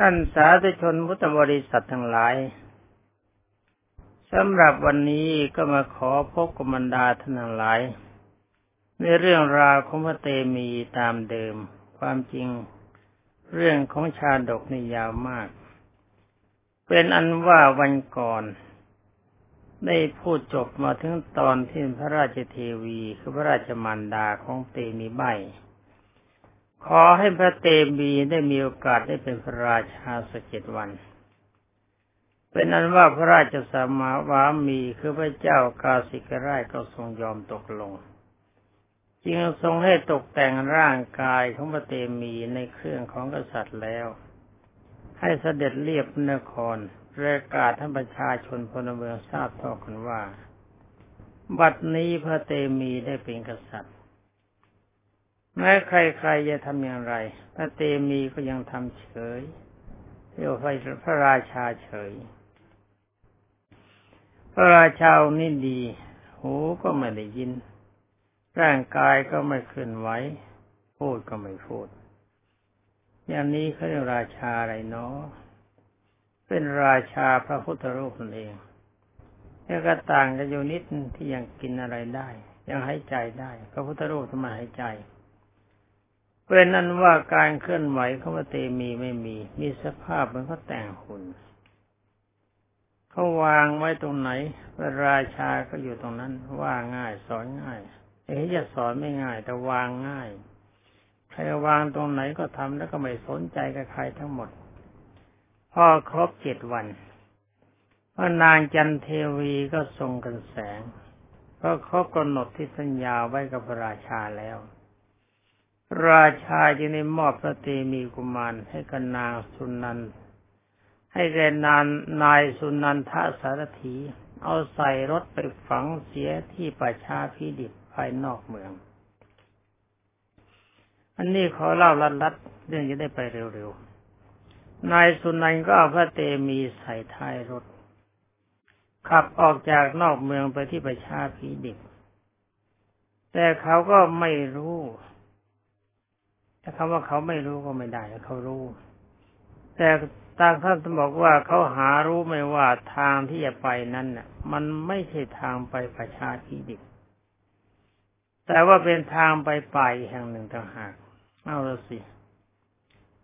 ท่านสาธุชนพุทธบริษัททั้งหลายสำหรับวันนี้ก็มาขอพบกับบรรดาท่านทั้งหลาย ในเรื่องราวของพระเตมีตามเดิม ความจริงเรื่องของชาดกนี่ยาวมาก เป็นอันว่าวันก่อน ได้พูดจบมาถึงตอนที่พระราชเทวีคือพระราชมารดาของเตมีใบ ขอให้พระเตมีได้มีโอกาสได้เป็นพระราชาสักเจ็ดวัน เป็นนั้นว่าพระราชสมาวามีคือพระเจ้ากาสิกราชก็ทรงยอมตกลง จึงทรงให้ตกแต่งร่างกายของพระเตมีในเครื่องของกษัตริย์แล้ว ให้เสด็จเรียบนครประกาศท่านประชาชนพลเมืองทราบต่อกันว่า บัดนี้พระเตมีได้เป็นกษัตริย์ แม้ใครๆจะทำอย่างไร พระเตมีก็ยังทำเฉยเรียกว่าพระราชาเฉย พระราชานี่ดี หูก็ไม่ได้ยิน ร่างกายก็ไม่เคลื่อนไหวพูดก็ไม่พูด อย่างนี้เขาเรียกราชาอะไรเนาะเป็นราชาพระพุทธรูปนั่นเองแล้วก็ต่างกันอยู่นิดที่ยังกินอะไรได้ ยังหายใจได้ พระพุทธรูปทำไมหายใจ เป็นนั้นว่าการเคลื่อนไหวของพระเตมีไม่มี มีสภาพเหมือนเขาแต่งหุ่นเขาวางไว้ตรงไหน พระราชาก็อยู่ตรงนั้น ว่าง่ายสอนง่าย เอ๊จะสอนไม่ง่าย แต่วางง่าย ใครวางตรงไหนก็ทำแล้วก็ไม่สนใจกับใครทั้งหมด พอครบเจ็ดวันพระนางจันเทวีก็ทรงกันแสง ก็ครบกำหนดที่สัญญาไว้กับพระราชาแล้ว ราชาจึงได้มอบพระเตมีกุมารให้กับนางสุนัน ให้แกนานนายสุนันทสารถี เอาใส่รถไปฝังเสียที่ป่าชาพิดิบภายนอกเมือง อันนี้ขอเล่าลัดๆเรื่องจะได้ไปเร็วๆ นายสุนันก็เอาพระเตมีใส่ท้ายรถ ขับออกจากนอกเมืองไปที่ประชาพิดิบแต่เขาก็ไม่รู้ ถ้าคำว่าเขาไม่รู้ก็ไม่ได้เขารู้ แต่ตางท่านบอกว่าเขาหารู้ไม่ว่าทางที่จะไปนั้นน่ะ มันไม่ใช่ทางไปประชาธิดิบแต่ว่าเป็นทางไปป่าแห่งหนึ่งต่างหากเอาละสิ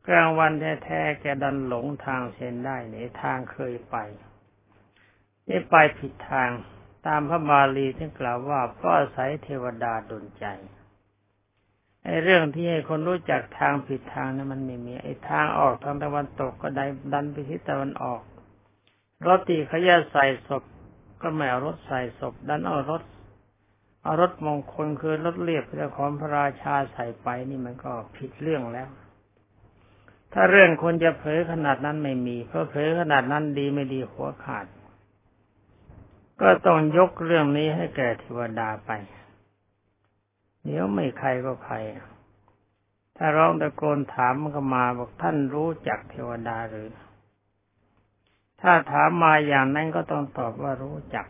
กลางวันแท้ๆแกดันหลงทางเส้นได้ในทางเคยไปนี่ไปผิดทางตามพระบาลีที่กล่าวว่าเพราะอาศัยเทวดาดลใจ ไอ้เรื่องที่ให้คนรู้จักทางผิดทางนั้นมันไม่มี ไอ้ทางออกทางตะวันตกก็ได้ดันไปทิศตะวันออก รถตีขยะใส่ศพ ก็ไม่เอารถใส่ศพ ดันเอารถเอารถมงคลคือรถเรียบพระของพระราชาใส่ไปนี่มันก็ผิดเรื่องแล้ว ถ้าเรื่องคนจะเผยขนาดนั้นไม่มี เพราะเผยขนาดนั้นดีไม่ดีหัวขาด ก็ต้องยกเรื่องนี้ให้แก่เทวดาไป ดี๋ยวไม่ใครก็ใคร ถ้าร้องตะโกนถามมันก็มาบอกท่านรู้จักเทวดาหรือ ถ้าถามมาอย่างนั้นก็ต้องตอบว่ารู้จัก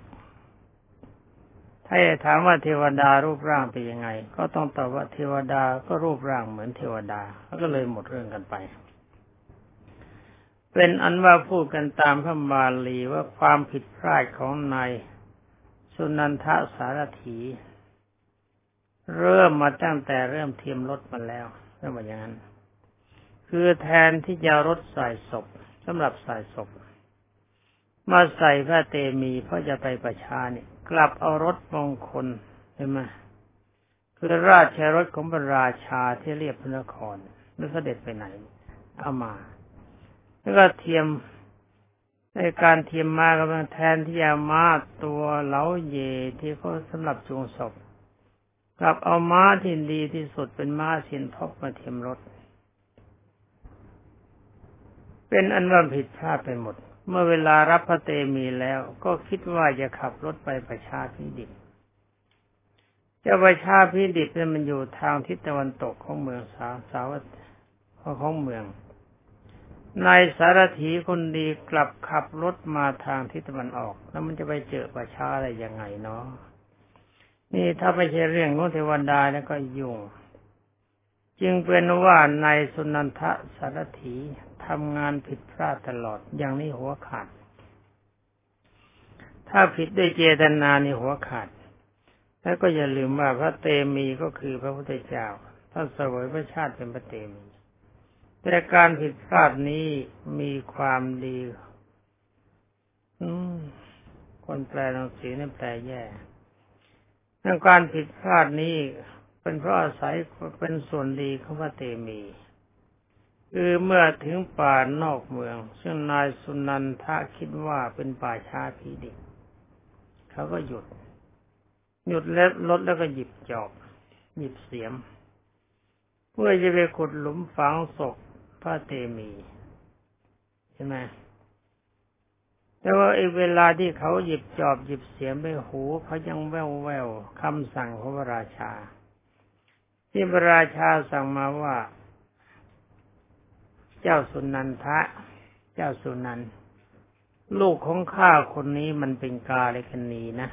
ถ้าจะถามว่าเทวดารูปร่างเป็นยังไง ก็ต้องตอบว่าเทวดาก็รูปร่างเหมือนเทวดาก็เลยหมดเรื่องกันไปเป็นอันว่าพูดกันตามพระบาลีว่าความผิดพลาดของนายสุนันทสารถี เริ่มมาตั้งแต่เริ่มเทียมรถมาแล้วเริ่มมาอย่างนั้น คือแทนที่จะรถใส่ศพสำหรับใส่ศพ มาใส่พระเตมีเพราะจะไปประชาเนี่ยกลับเอารถมงคลใช่ไหมคือราชรถของพระราชาที่เรียบพระนครไม่เสด็จไปไหน เอามา แล้วก็เทียมในการเทียมมาก็แทนที่จะมาตัวเหลาเยที่เขาสำหรับจูงศพ กลับเอาม้าที่ดีที่สุดเป็นม้าสินทบมาเทียมรถ เป็นอันว่าผิดพลาดไปหมด เมื่อเวลารับพระเตมีแล้ว ก็คิดว่าจะขับรถไปประชาพิดิบจะประชาพิดิบเนี่ยมันอยู่ทางทิศตะวันตกของเมืองสาสาวของเมืองนายสารถีคนดีกลับขับรถมาทางทิศตะวันออก แล้วมันจะไปเจอประชาอะไรยังไงเนาะ นี่ถ้าไม่ใช่เรื่องของเทวดาแล้วก็ยุ่งจึงเป็นว่าในสุนันทะสารถีทำงานผิดพลาดตลอดอย่างนี้หัวขาด ถ้าผิดด้วยเจตนานี่หัวขาด แล้วก็อย่าลืมว่าพระเตมีก็คือพระพุทธเจ้าท่านเสวยพระชาติเป็นพระเตมี แต่การผิดพลาดนี้มีความดีอืมคนแปลหนังสือนี่แปลแย่ ในการผิดพลาดนี้เป็นเพราะอาศัยเป็นส่วนดีของพระเตมี คือเมื่อถึงป่านอกเมือง ซึ่งนายสุนันทะคิดว่าเป็นป่าช้าผีดิบเขาก็หยุด หยุดแล้วรถแล้วก็หยิบจอบ หยิบเสียม เพื่อจะไปขุดหลุมฝังศพพระเตมี ใช่ไหม แต่ว่าไอ้เวลาที่เขาหยิบจอบหยิบเสียมไปหูเขายังแววแววคำสั่งของพระราชา ที่พระราชาสั่งมาว่า เจ้าสุนันทะ เจ้าสุนันลูกของข้าคนนี้มันเป็นกาเลคณีนะ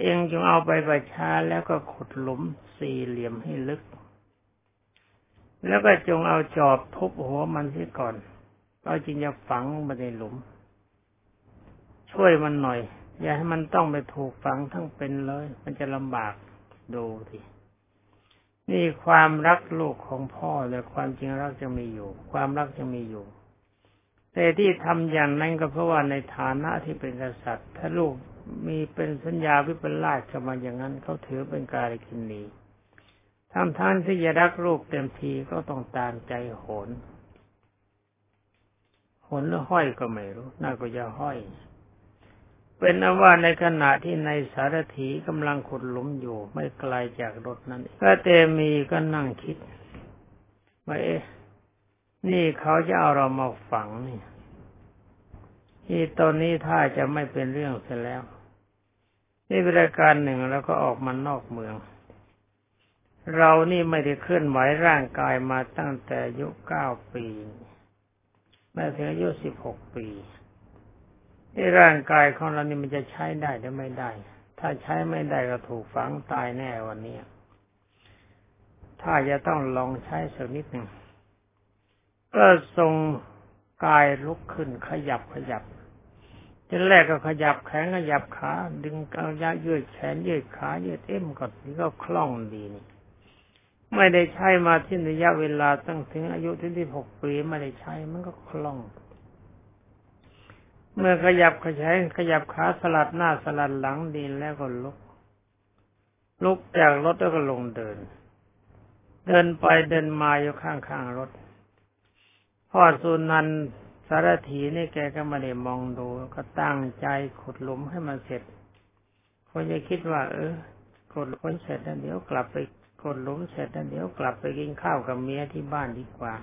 เองจงเอาไปประชาแล้วก็ขุดหลุมสี่เหลี่ยมให้ลึก แล้วก็จงเอาจอบทุบหัวมันเสียก่อน เราจรึงจะฝังมาในหลุม ช่วยมันหน่อย อย่าให้มันต้องไปถูกฝังทั้งเป็นเลย มันจะลำบากดูทีนี่ความรักลูกของพ่อแต่ความจริงรักจะมีอยู่ ความรักจะมีอยู่ แต่ที่ทำอย่างนั้นก็เพราะว่าในฐานะที่เป็นกษัตริย์ ถ้าลูกมีเป็นสัญญาวิปลาสกับมาอย่างนั้นเขาถือเป็นการกินนีทั้งท่านที่จะรักลูกเต็มทีก็ต้องตามใจโหน หนหรือห้อยก็ไม่รู้ น่าก็จะห้อย เป็นนว่าในขณะที่ในสารถีกำลังขุดหลุมอยู่ไม่ไกลจากรถนั้นพระเตมีก็นั่งคิดว่าเอ๊ะนี่เขาจะเอาเรามาฝังนี่ที่ตอนนี้ถ้าจะไม่เป็นเรื่องเสียแล้วนี่เป็นราการหนึ่งแล้วก็ออกมานอกเมือง เรานี่ไม่ได้เคลื่อนไหวร่างกายมาตั้งแต่อายุเก้าปี แม้ถึงอายุสิบหกปีที่ร่างกายของเรานี่มันจะใช้ได้หรือไม่ได้ ถ้าใช้ไม่ได้ก็ถูกฝังตายแน่วันนี้ ถ้าจะต้องลองใช้สักนิดหนึ่งก็ทรงกายลุกขึ้นขยับขยับจะแรกก็ขยับแขนขยับขาดึงเอายยืดแขนยืดขายืดเอ็มก่อนนี่ก็คล่องดีนี่ ไม่ได้ใช้มาที่ระยะเวลาตั้งถึงอายุที่ที่หกปีไม่ได้ใช้มันก็คล่อง เมื่อขยับขยายขยับขาสลัดหน้าสลัดหลังดินแล้วก็ลุก ลุกจากรถแล้วก็ลงเดิน เดินไปเดินมาอยู่ข้างๆรถ พ่อสุนันสารถีนี่แกก็มาได้มองดูก็ตั้งใจขุดหลุมให้มันเสร็จคนจะคิดว่า เออขุดคนเสร็จแล้วเดี๋ยวกลับไป กดหลุมเสร็จแล้วเดี๋ยวกลับไปกินข้าวกับเมียที่บ้านดีกว่า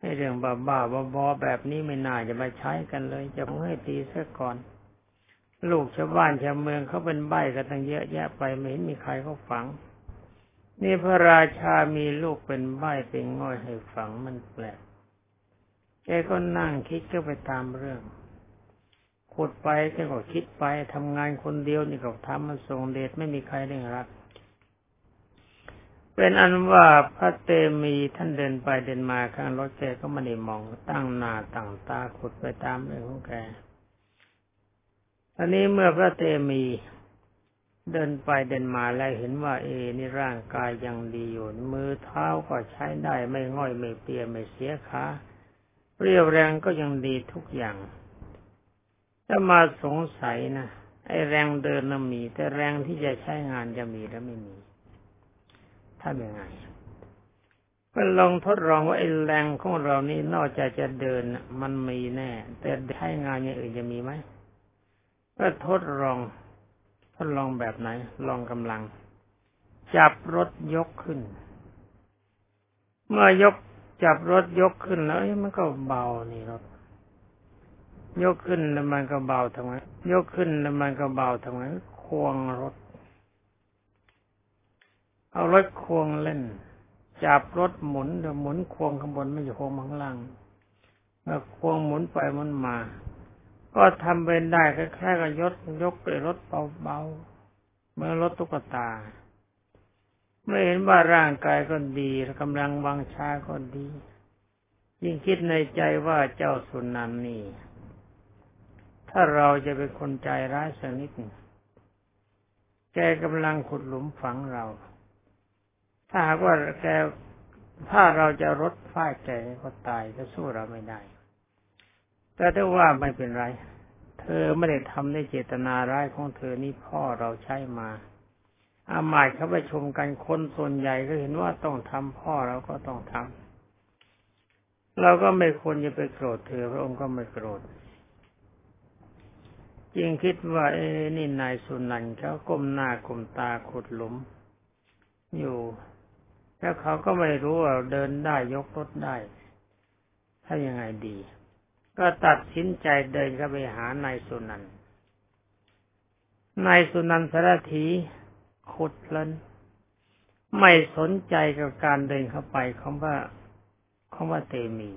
ให้เรื่องบ้าบ้าบอแบบนี้ไม่น่าจะมาใช้กันเลย จะให้ตีซะก่อน ลูกชาวบ้านชาวเมืองเขาเป็นใบ้กันตั้งเยอะแยะไปไม่เห็นมีใครเขาฝัง นี่พระราชามีลูกเป็นใบ้เป็นง่อยให้ฝังมันแปลกแกก็นั่งคิดก็ไปตามเรื่องขุดไปแกก็คิดไปทำงานคนเดียวนี่ก็ทำมันทรงเดชไม่มีใครเร่งรัก เป็นอันว่าพระเตมีท่านเดินไปเดินมาข้างรถแกก็ไม่ได้มองตั้งหน้าตั้งตาขุดไปตามเรื่องของแกอันนี้เมื่อพระเตมีเดินไปเดินมาแล้วเห็นว่าเอนี่ร่างกายยังดีอยู่มือเท้าก็ใช้ได้ไม่ง่อยไม่เปียไม่เสียขาเรียวแรงก็ยังดีทุกอย่างถ้ามาสงสัยนะไอแรงเดินน่ะมี แต่แรงที่จะใช้งานจะมีหรือไม่มี ทำยังไงก็ลองทดลองว่าไอ้แรงของเรานี่นอกจากจะเดินมันมีแน่ แต่ใช้งานอย่างอื่นจะมีไหมก็ทดลองทดลองแบบไหน ลองกำลัง จับรถยกขึ้น เมื่อยกจับรถยกขึ้นแล้วมันก็เบานี่รถยกขึ้นแล้วมันก็เบาทำไมยกขึ้นแล้วมันก็เบาทำไมควงรถ เอารถควงเล่น จับรถหมุนเดี๋ยวหมุนควงข้างบนไม่ใช่ควงข้างล่างเมื่อควงหมุนไปมันมา ก็ทำเป็นได้คล้ายๆกับยกยกไปรถเบาๆเมื่อรถตุ๊กตาไม่เห็นว่าร่างกายก็ดีกำลังวังชาก็ดี ยิ่งคิดในใจว่าเจ้าสุนันนี่ ถ้าเราจะเป็นคนใจร้ายสักนิดแกกำลังขุดหลุมฝังเรา ถ้าหากว่าแกถ้าเราจะรดฝ้ายแกก็ตายก็สู้เราไม่ได้ แต่ถ้าว่าไม่เป็นไร เธอไม่ได้ทำในเจตนาร้ายของเธอนี่พ่อเราใช้มา อาหมาตเขาไปชมกันคนส่วนใหญ่ก็เห็นว่าต้องทำพ่อเราก็ต้องทำเราก็ไม่ควรจะไปโกรธเธอพระองค์ก็ไม่โกรธจริงคิดว่า เอ้นี่นายสุนันเขาก้มหน้าก้มตาขุดหลุม อยู่ แล้วเขาก็ไม่รู้ว่าเดินได้ยกรถได้ถ้ายังไงดี ก็ตัดสินใจเดินเข้าไปหานายสุนันนายสุนันสารถีขุดเพลินไม่สนใจกับการเดินเข้าไปของว่าของว่าเตมี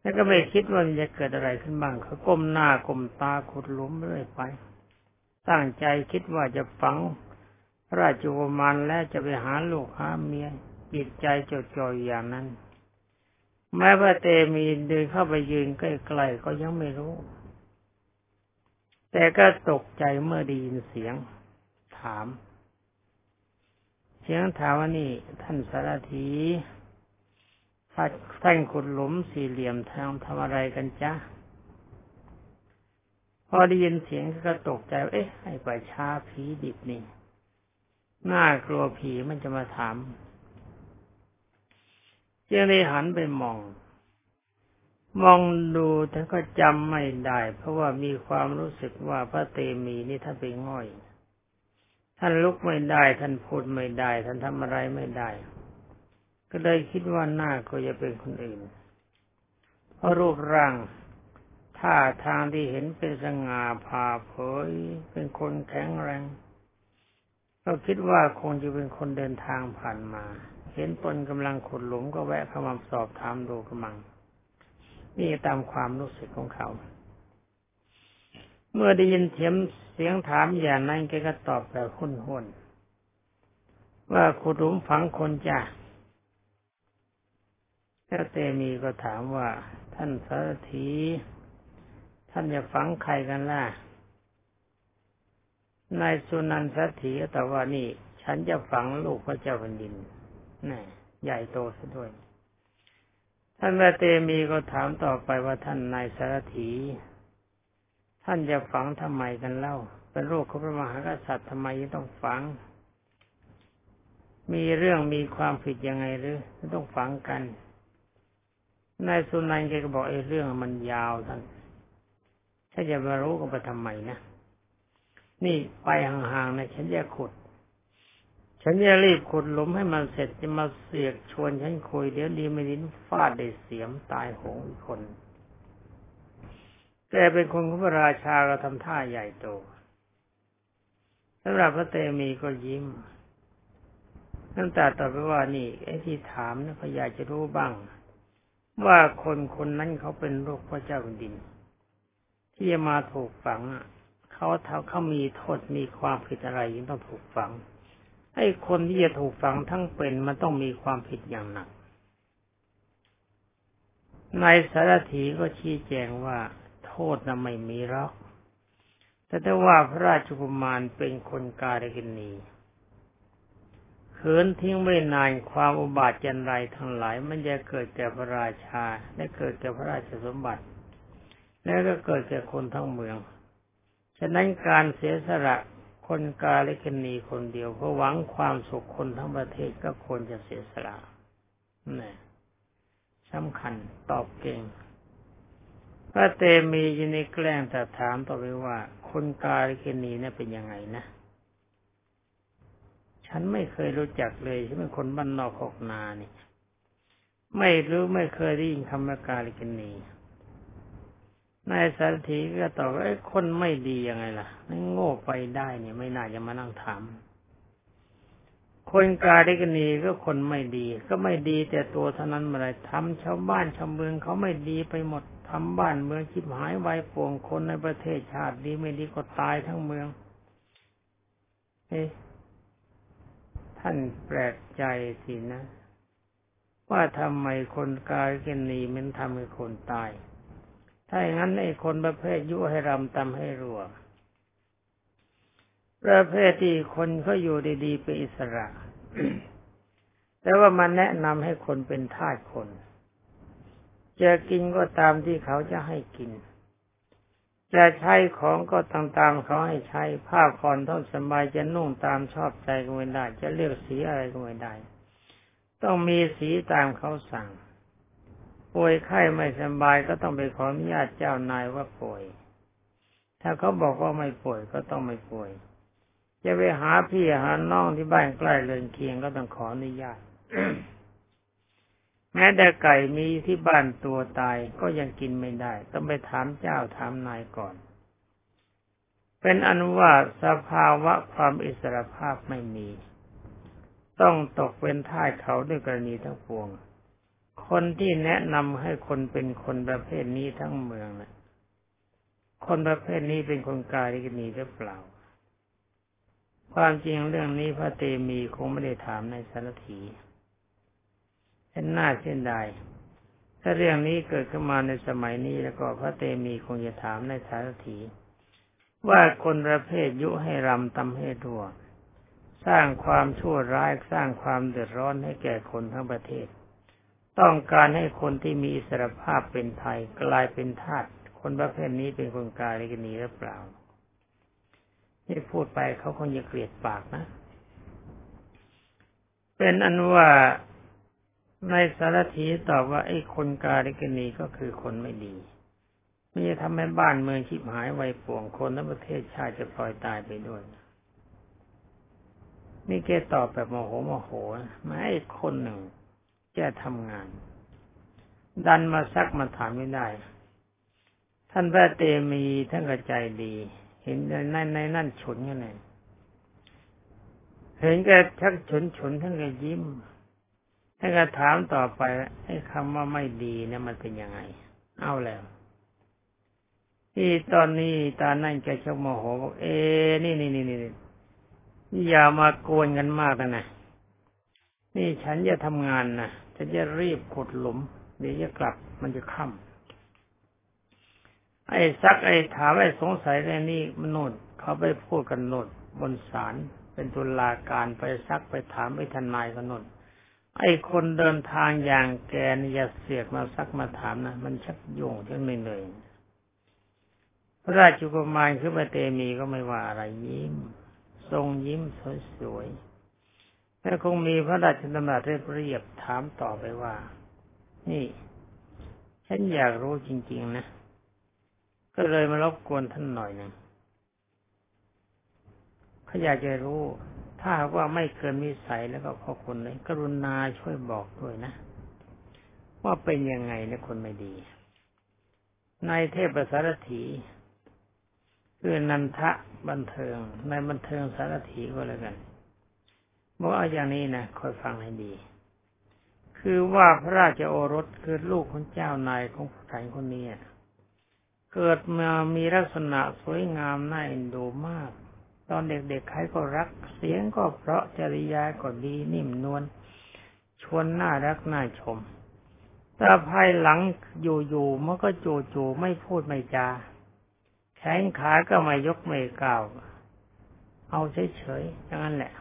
แล้วก็ไม่คิดว่าจะเกิดอะไรขึ้นบ้างเขาก้มหน้าก้มตาขุดหลุมเรื่อยไป ตั้งใจคิดว่าจะฝัง ราชกุมารแล้วจะไปหาลูกหาเมียจิตใจจดจ่ออย่างนั้น แม้ว่าเตมีเดินเข้าไปยืนใกล้ๆก็ยังไม่รู้ แต่ก็ตกใจเมื่อได้ยินเสียง ถาม เสียงถามว่านี่ ท่านสารถีท่านขุดหลุมสี่เหลี่ยมทางทำอะไรกันจ๊ะพอได้ยินเสียงก็ตกใจ เอ๊ะไอ้ป่าชาผีดิบนี่ น่ากลัวผีมันจะมาถามจึงได้หันไปมอง มองดูแต่ก็จำไม่ได้ เพราะว่ามีความรู้สึกว่าพระเตมีนี่ท่านไปง่อย ท่านลุกไม่ได้ ท่านพูดไม่ได้ ท่านทำอะไรไม่ได้ ก็เลยคิดว่าหน้าก็จะเป็นคนอื่น เพราะรูปร่างท่าทางที่เห็นเป็นสง่าผ่าเผย เป็นคนแข็งแรง ก็คิดว่าคงจะเป็นคนเดินทางผ่านมา เห็นตนกำลังขุดหลุมก็แวะเข้ามาสอบถามดูกำลัง นี่ตามความรู้สึกของเขา เมื่อได้ยินเสียงเสียงถามอย่างนั้นแกก็ตอบแบบหุ่นหุนว่าขุดหลุมฝังคนจ้ะแล้วเตมีก็ถามว่า ท่านสารถีท่านจะฝังใครกันล่ะ นายสุนันทถีแต่ว่านี่ ฉันจะฝังลูกพระเจ้าแผ่นดินนี่ใหญ่โตซะด้วย ท่านแมเตมีก็ถามต่อไปว่าท่านนายสารถีท่านจะฝังทำไมกันเล่า เป็นโรคของพระมหากษัตริย์ทำไมต้องฝัง มีเรื่องมีความผิดยังไงหรือต้องฝังกันนายสุนันท์แกก็บอกไอ้เรื่องมันยาวท่านถ้าจะมารู้ก็ไปทำไมนะ นี่ไปห่างๆนะฉันจะขุด ฉันจะรีบขุดหลุมให้มันเสร็จจะมาเสียกชวนฉันคุยเดี๋ยวดีไม่ดินฟาดได้เสียมตายโหงอีกคนแกเป็นคนของพระราชาก็ทำท่าใหญ่โตสำหรับพระเตมีก็ยิ้มนั่นแต่ต่อไปว่านี่ไอ้ที่ถามนะพยาจะรู้บ้าง ว่าคนคนนั้นเขาเป็นลูกพระเจ้าแผ่นดิน ที่จะมาถูกฝังอะ เขาทาเขามีโทษมีความผิดอะไรยังต้องถูกฝังไอ้คนที่จะถูกฝังทั้งเป็นมันต้องมีความผิดอย่างหนักนายสารถีก็ชี้แจงว่า โทษน่ะไม่มีหรอก แต่ถ้าว่าพระราชกุมารเป็นคนกาลกินีเขินทิ้งไว้นานความอุบาทจันไรทั้งหลาย มันจะเกิดแก่พระราชาและเกิดแก่พระราชสมบัติ แล้วก็เกิดแก่คนทั้งเมืองะนั้นการเสียสละคนกาลิกนีคนเดียวเพื่อหวังความสุขคนทั้งประเทศก็ควรจะเสียสละนี่สำคัญตอบเก่งพระเตมียินีแกล้งแต่ถามต่อไปว่า คนกาลิกนีนี่เป็นยังไงนะ ฉันไม่เคยรู้จักเลยฉันเป็นคนบ้านนอกขอกนานี่ไม่รู้ไม่เคยได้ยินคำว่ากาลิกนี นายสารถีก็ตอบว่าคนไม่ดียังไงล่ะนั่โง่ไปได้เนี่ยไม่น่าจะมานั่งถามคนกาได้กันนีก็คนไม่ดี ก็ไม่ดีแต่ตัวเท่านั้นมาเลยทำชาวบ้านชาวเมืองเขาไม่ดีไปหมดทำบ้านเมืองชิบหายไวป่วงคนในประเทศชาติดีไม่ดีก็ตายทั้งเมืองเอ๊ท่านแปลกใจสินะ ว่าทำไมคนกายกันนีมันทำให้คนตาย ถ้าอย่างนั้นไอ้คนประเภทยุให้รำตำให้รัว ประเภทที่คนเขาอยู่ดีๆเป็นอิสระ แต่ว่ามันแนะนำให้คนเป็นทาสคน จะกินก็ตามที่เขาจะให้กิน จะใช้ของก็ตามๆเขาให้ใช้ผ้าผ่อนท่อนสบายจะนุ่งตามชอบใจก็ไม่ได้ จะเลือกสีอะไรก็ไม่ได้ ต้องมีสีตามเขาสั่ง ป่วยไข้ไม่สบายก็ต้องไปขออนุญาตเจ้านายว่าป่วย ถ้าเขาบอกว่าไม่ป่วยก็ต้องไม่ป่วย จะไปหาพี่หาน้องที่บ้านใกล้เรือนเคียงก็ต้องขออนุญาตแม้แต่ไก่มีที่บ้านตัวตายก็ยังกินไม่ได้ ต้องไปถามเจ้าถามนายก่อน เป็นอนุว่าสภาวะความอิสรภาพไม่มี ต้องตกเป็นท่ายเขาด้วยกรณีทั้งปวง คนที่แนะนำให้คนเป็นคนประเภทนี้ทั้งเมืองนะคนประเภทนี้เป็นคนกายกรณีหรือเปล่า ความจริงเรื่องนี้พระเตมีคงไม่ได้ถามในสารถีเป็นหน้าเช่นใด ถ้าเรื่องนี้เกิดขึ้นมาในสมัยนี้แล้วก็พระเตมีคงจะถามในสารถี ว่าคนประเภทยุให้รำตำให้ทั่วสร้างความชั่วร้ายสร้างความเดือดร้อนให้แก่คนทั้งประเทศ ต้องการให้คนที่มีอิสรภาพเป็นไทยกลายเป็นทาสคนประเภทนี้เป็นคนกายกนีหรือเปล่าที่พูดไปเขาคงจะเกลียดปากนะ เป็นอันว่าในสารถีตอบว่าไอ้คนกาลิกนีก็คือคนไม่ดีไม่จะทำให้บ้านเมืองชิบหายไวป่วงคนทั้งประเทศชาติจะปล่อยตายไปด้วยนี่แกตอบแบบโมโหโมโหมาให้คนหนึ่ง จะทำงาน ดันมาซักมาถามไม่ได้ ท่านพระเตมีท่านกระใจดี เห็นในในนั่นฉุนยังไงเห็นแกชักฉุนฉุนท่านก็ยิ้มท่านก็ถามต่อไปไอ้คำว่าไม่ดีเนี่ยมันเป็นยังไง เอาแล้วที่ตอนนี้ตานั่นแกชกโมโหบอกเอนี่นี่นี่นี่อย่ามาโกนกันมากนะนี่ฉันจะทำงานนะ ฉันจะรีบขุดหลุมเดี๋ยวจะกลับมันจะค่ำไอ้ซักไอ้ถามไอ้สงสัยในนี่มนโน่นเขาไปพูดกันน่นบนศาลเป็นตุลาการไปซักไปถามไอ้ทนายกันน่นไอ้คนเดินทางอย่างแกนี่อย่าเสียกมาซักมาถามนะมันชักโยงชักเหนื่อยพระราชกุมารคือพระเตมีก็ไม่ว่าอะไรยิ้ม ทรงยิ้มสวยๆ แต่คงมีพระราชดำรัสเรียบถามต่อไปว่า นี่ ฉันอยากรู้จริง ๆ นะ ก็เลยมารบกวนท่านหน่อยหนึ่งเขาอยากจะรู้ ถ้าว่าไม่เกินวิสัยแล้วก็ขอคนเลยกรุณาช่วยบอกด้วยนะ ว่าเป็นยังไงนะคนไม่ดี ในเทพสารถีคือนันทะบันเทิง ในบันเทิงสารถีก็แล้วกัน บอกเอาอย่างนี้นะคอยฟังให้ดี คือว่าพระราชโอรสคือลูกของเจ้านายของผู้ชายคนนี้เกิดมามีลักษณะสวยงามน่าเอ็นดูมาก ตอนเด็กๆใครก็รัก เสียงก็เพราะจริยาก็ดีนิ่มนวลชวนน่ารักน่าชม แต่ภายหลังอยู่ๆมันก็จู่ๆไม่พูดไม่จา แข้งขาก็ไม่ยกไม่กล่าว เอาเฉยๆอย่างนั้นแหละ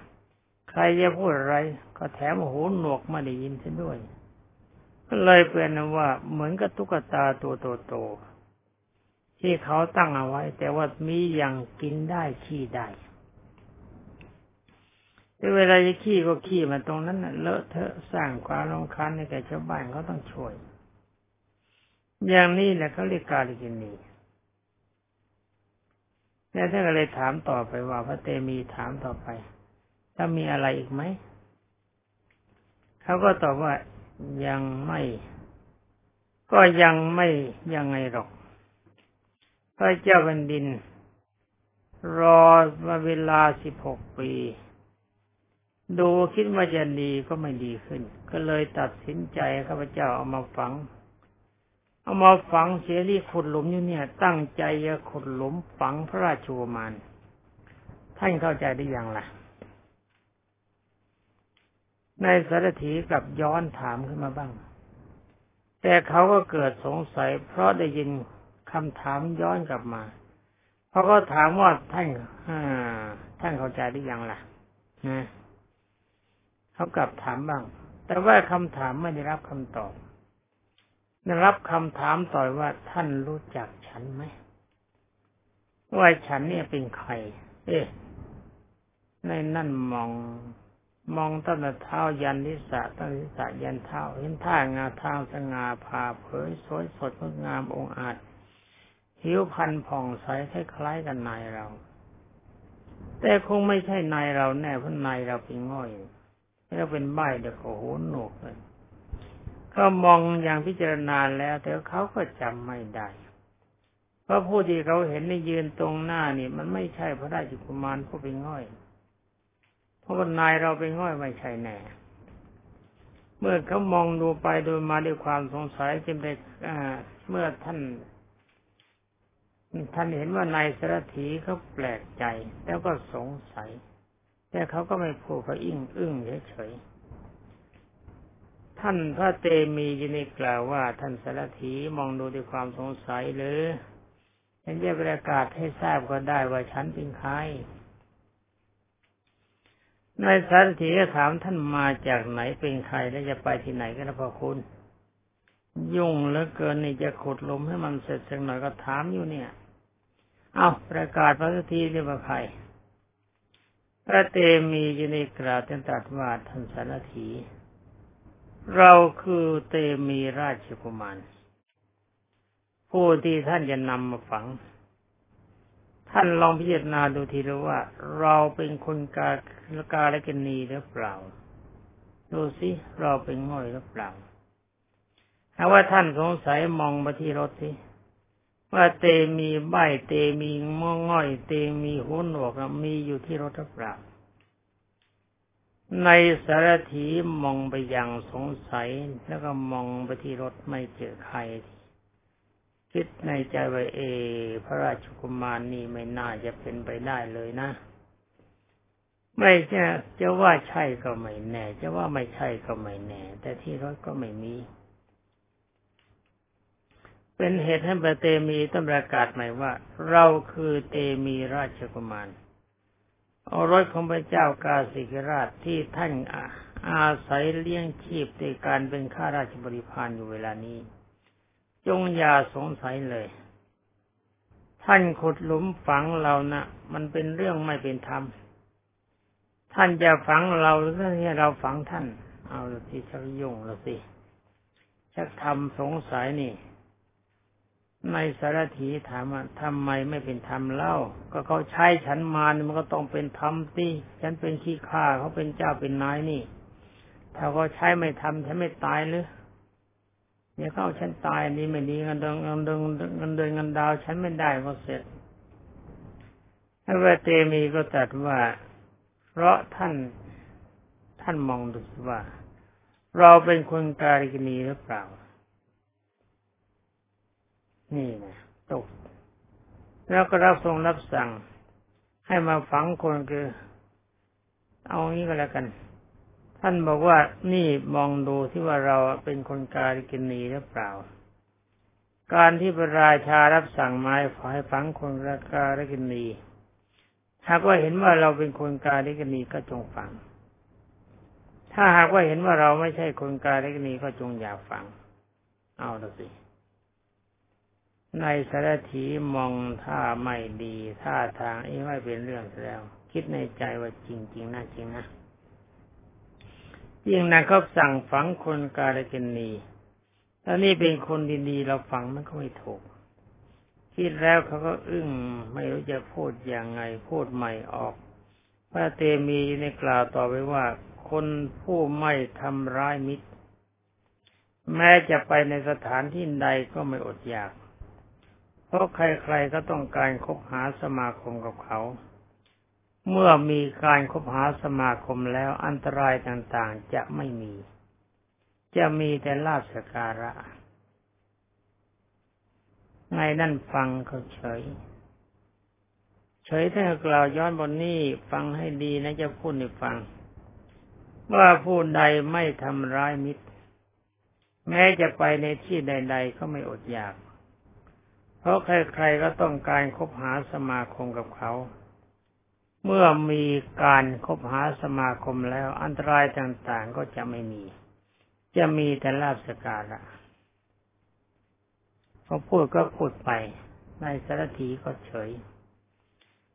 ใครจะพูดอะไร ก็แถมหูหนวกมาได้ยินเสียด้วย ก็เลยเป็นว่าเหมือนกับตุ๊กตาตัวโตๆที่เขาตั้งเอาไว้ แต่ว่ามีอย่างกินได้ขี้ได้แต่เวลาจะขี้ก็ขี้มาตรงนั้นเลอะเทอะสร้างความรำคาญในแก่ชาวบ้านเขาต้องช่วย อย่างนี้แหละเขาเรียกกาลิกินีแล้วท่านก็เลยถามต่อไปว่าพระเตมีถามต่อไป ถ้ามีอะไรอีกไหม เขาก็ตอบว่ายังไม่ ก็ยังไม่ยังไงหรอก พระเจ้าแผ่นดิน รอมาเวลาสิบหกปี ดูคิดว่าจะดีก็ไม่ดีขึ้น ก็เลยตัดสินใจข้าพเจ้าเอามาฝัง เอามาฝังเสียที่ขุดหลุมอยู่เนี่ย ตั้งใจจะขุดหลุมฝังพระราชโอมานท่านเข้าใจได้ยังล่ะ ในสารถีกลับย้อนถามขึ้นมาบ้าง แต่เขาก็เกิดสงสัย เพราะได้ยินคำถามย้อนกลับมาเพราะเขาถามว่าท่านท่านเข้าใจหรือยังล่ะนะเขากลับถามบ้าง แต่ว่าคำถามไม่ได้รับคำตอบได้รับคำถามต่อยว่าท่านรู้จักฉันไหมว่าฉันเนี่ยเป็นใคร เอ๊ะในนั่นมอง มองตั้งแต่เท้ายันทิศะตั้งทิศะยันเท้าเห็นท่างาทางสง่าผ่าเผยสวยสดงดงามองอาจหิวพันผ่องใสคล้ายๆกันนายเรา แต่คงไม่ใช่นายเราแน่เพราะนายเราเป็นง่อยแล้วเป็นใบเด็กโอ้โหหนกเลยเขามองอย่างพิจารณาแล้ว แต่เขาก็จำไม่ได้เพราะผู้ที่เขาเห็นในยืนตรงหน้านี่ มันไม่ใช่พระราชกุมารผู้เป็นง่อย เพราะว่านายเราเป็นง่อยไม่ใช่แน่ เมื่อเขามองดูไปดูมาด้วยความสงสัยจึงได้เมื่อท่าน ท่านเห็นว่านายสรถีเขาแปลกใจ แล้วก็สงสัย แต่เขาก็ไม่พูดเขาอิ่งอึ้งเฉยท่านพระเตมียินกล่าวว่า ท่านสารถีมองดูด้วยความสงสัยหรือฉันจะประกาศให้ทราบก็ได้ว่าฉันเป็นใคร นายสารถีก็ถามท่านมาจากไหนเป็นใครและจะไปที่ไหนกันนะพ่อคุณ ยุ่งเหลือเกินนี่จะขุดลมให้มันเสร็จสักหน่อยก็ถามอยู่เนี่ย เอาประกาศพระสถีเรียกว่าใคร พระเตมียินกราบท่านตรัสว่าท่านสารถี เราคือเตมีราชกุมารผู้ที่ท่านจะนำมาฝัง ท่านลองพิจารณาดูทีแล้วว่า เราเป็นคนกากาและกนีหรือเปล่า ดูสิเราเป็นง่อยหรือเปล่าถ้าว่าท่านสงสัยมองมาที่รถสิว่าเตมีใบเตมีมองง่อย เตมีหูหนวกมีอยู่ที่รถหรือเปล่า ในสารถีมองไปอย่างสงสัยแล้วก็มองไปที่รถไม่เจอใคร คิดในใจว่าเอ พระราชกุมารนี่ไม่น่าจะเป็นไปได้เลยนะ ไม่จะจะว่าใช่ก็ไม่แน่ จะว่าไม่ใช่ก็ไม่แน่ แต่ที่รถก็ไม่มี เป็นเหตุให้พระเตมีต้องประกาศใหม่ว่า เราคือเตมีราชกุมารเอารถของพระเจ้ากาสิกราชที่ท่านอาศัยเลี้ยงชีพในการเป็นข้าราชบริพารอยู่เวลานี้ จงอย่าสงสัยเลย ท่านขุดหลุมฝังเรานะ่ะ มันเป็นเรื่องไม่เป็นธรรม ท่านจะฝังเราหรือท่านให้เราฝังท่าน เอาที่ชักยุ่งล้วสิชักทำสงสัยนี่ ในสารถีถามว่าทำไมไม่เป็นธรรมเล่า ก็เขาใช้ฉันมานี่มันก็ต้องเป็นธรรมสิฉันเป็นขี้ข้าเขาเป็นเจ้าเป็นนายนี่ ถ้าเขาใช้ไม่ทำฉันไม่ตายหรือ เนี่ยเข้าฉันตายนี่ไม่ดีเงินเดือนเงินเดือนเงินเดือนเงินดาวฉันไม่ได้ก็เสร็จพระเตมีก็ตรัสว่า เพราะท่านท่านมองดูว่า เราเป็นคนการกินีหรือเปล่า นี่นะตก แล้วก็รับทรงรับสั่งให้มาฝังคนคือ เอางี้ก็แล้วกัน ท่านบอกว่านี่มองดูที่ว่าเราเป็นคนกาลกินีหรือเปล่า การที่พระราชารับสั่งมาให้ฝังคนกาลกินีหากว่าเห็นว่าเราเป็นคนกาลกินีก็จงฝัง ถ้าหากว่าเห็นว่าเราไม่ใช่คนกาลกินีก็จงอย่าฝัง เอาละสิ ในสารถีมองท่าไม่ดีท่าทางนี้ไม่เป็นเรื่องแล้ว คิดในใจว่าจริง ๆนะจริงนะ ยิ่งนั้นเขาสั่งฝังคนกาลกินีถ้านี่เป็นคนดีๆ เราฝังมันก็ไม่ถูก คิดแล้วเขาก็อึ้งไม่รู้จะพูดย่างไง พูดใหม่ออก พระเตมีในกล่าวต่อไปว่า คนผู้ไม่ทำร้ายมิตร แม้จะไปในสถานที่ใดก็ไม่อดอยาก เพราะใครๆก็ต้องการคบหาสมาคมกับเขา เมื่อมีการคบหาสมาคมแล้วอันตรายต่างๆจะไม่มี จะมีแต่ลาภสการะไงนั่นฟังเขาเฉย เฉยถ้ากล่าวย้อนบนนี้ฟังให้ดีนะจะพูดให้ฟัง ว่าผู้ใดไม่ทำร้ายมิตร แม้จะไปในที่ใด ๆ ก็ไม่อดอยาก เพราะใครๆก็ต้องการคบหาสมาคมกับเขา เมื่อมีการคบหาสมาคมแล้วอันตรายต่างๆก็จะไม่มี จะมีแต่ลาบสการะพอพูดก็พูดไป ในสารถีก็เฉย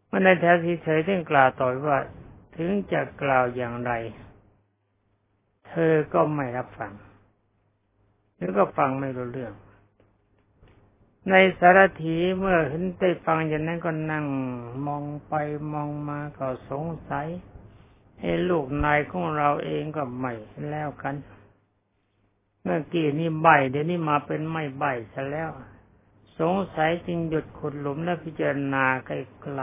เมื่อในแถวทีเฉยได้กล่าวต่อว่า ถึงจะกล่าวอย่างไร เธอก็ไม่รับฟังหรือก็ฟังไม่รู้เรื่อง ในสารถีเมื่อเห็นได้ฟังอย่างนั้นก็นั่งมองไปมองมาก็สงสัยให้ลูกนายของเราเองก็ไม่แล้วกัน เมื่อกี้นี่ใบเดี๋ยวนี้มาเป็นไม่ใบซะแล้ว สงสัยจึงหยุดขุดหลุมและพิจารณาใกล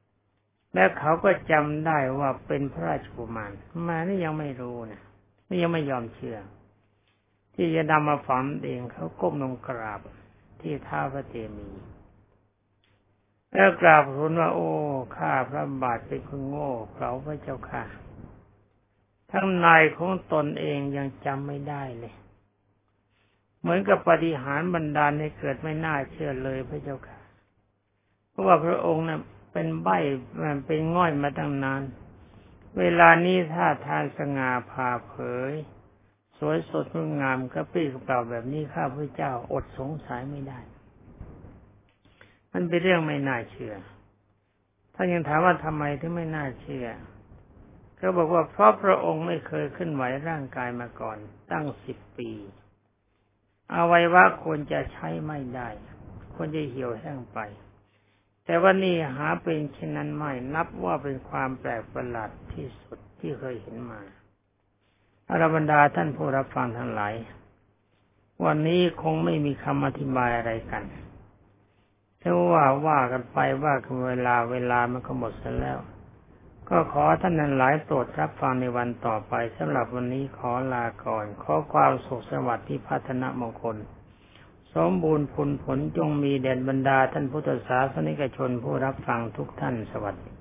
ๆและเขาก็จำได้ว่าเป็นพระราชกุมารมานี่ยังไม่รู้นะนี่ยังไม่ยอมเชื่อ ที่จะนำมาฝังเองเขาก้มลงกราบ ที่ท่าพระเตมี แล้วกราบทูลว่าโอ้ข้าพระบาทเป็นคนโง่เราพระเจ้าค่ะ ทั้งนายของตนเองยังจำไม่ได้เลย เหมือนกับปฏิหารบรรดาลในเกิดไม่น่าเชื่อเลยพระเจ้าค่ะ เพราะว่าพระองค์นะ่ะเป็นใบ้เป็นง่อยมาตั้งนาน เวลานี้ถ้าทานสง่าผ่าเผย สวยสดงดงามกระปรี้กระเปร่าแบบนี้ข้าพระเจ้าอดสงสัยไม่ได้ มันเป็นเรื่องไม่น่าเชื่อถ้ายังถามว่าทำไมถึงไม่น่าเชื่อ ก็บอกว่าเพราะพระองค์ไม่เคยขึ้นไหวร่างกายมาก่อน ตั้งสิบปีอวัยวะควรจะใช้ไม่ได้ ควรจะเหี่ยวแห้งไป แต่ว่านี่หาเป็นเช่นนั้นไม่ นับว่าเป็นความแปลกประหลาดที่สุดที่เคยเห็นมา อรบรรดาท่านผู้รับฟังทั้งหลาย วันนี้คงไม่มีคำอธิบายอะไรกันถ้าว่าว่ากันไปว่ากันเวลาเวลามันก็หมดซะแล้ว ก็ขอท่านนั้นหลายโปรดรับฟังในวันต่อไปสำหรับวันนี้ขอลาก่อน ขอความสุขสวัสดิ์ที่พัฒนามงคล สมบูรณ์ผลผลจงมีแด่นบรรดาท่านพุทธศาสนิกชนผู้รับฟังทุกท่านสวัสดี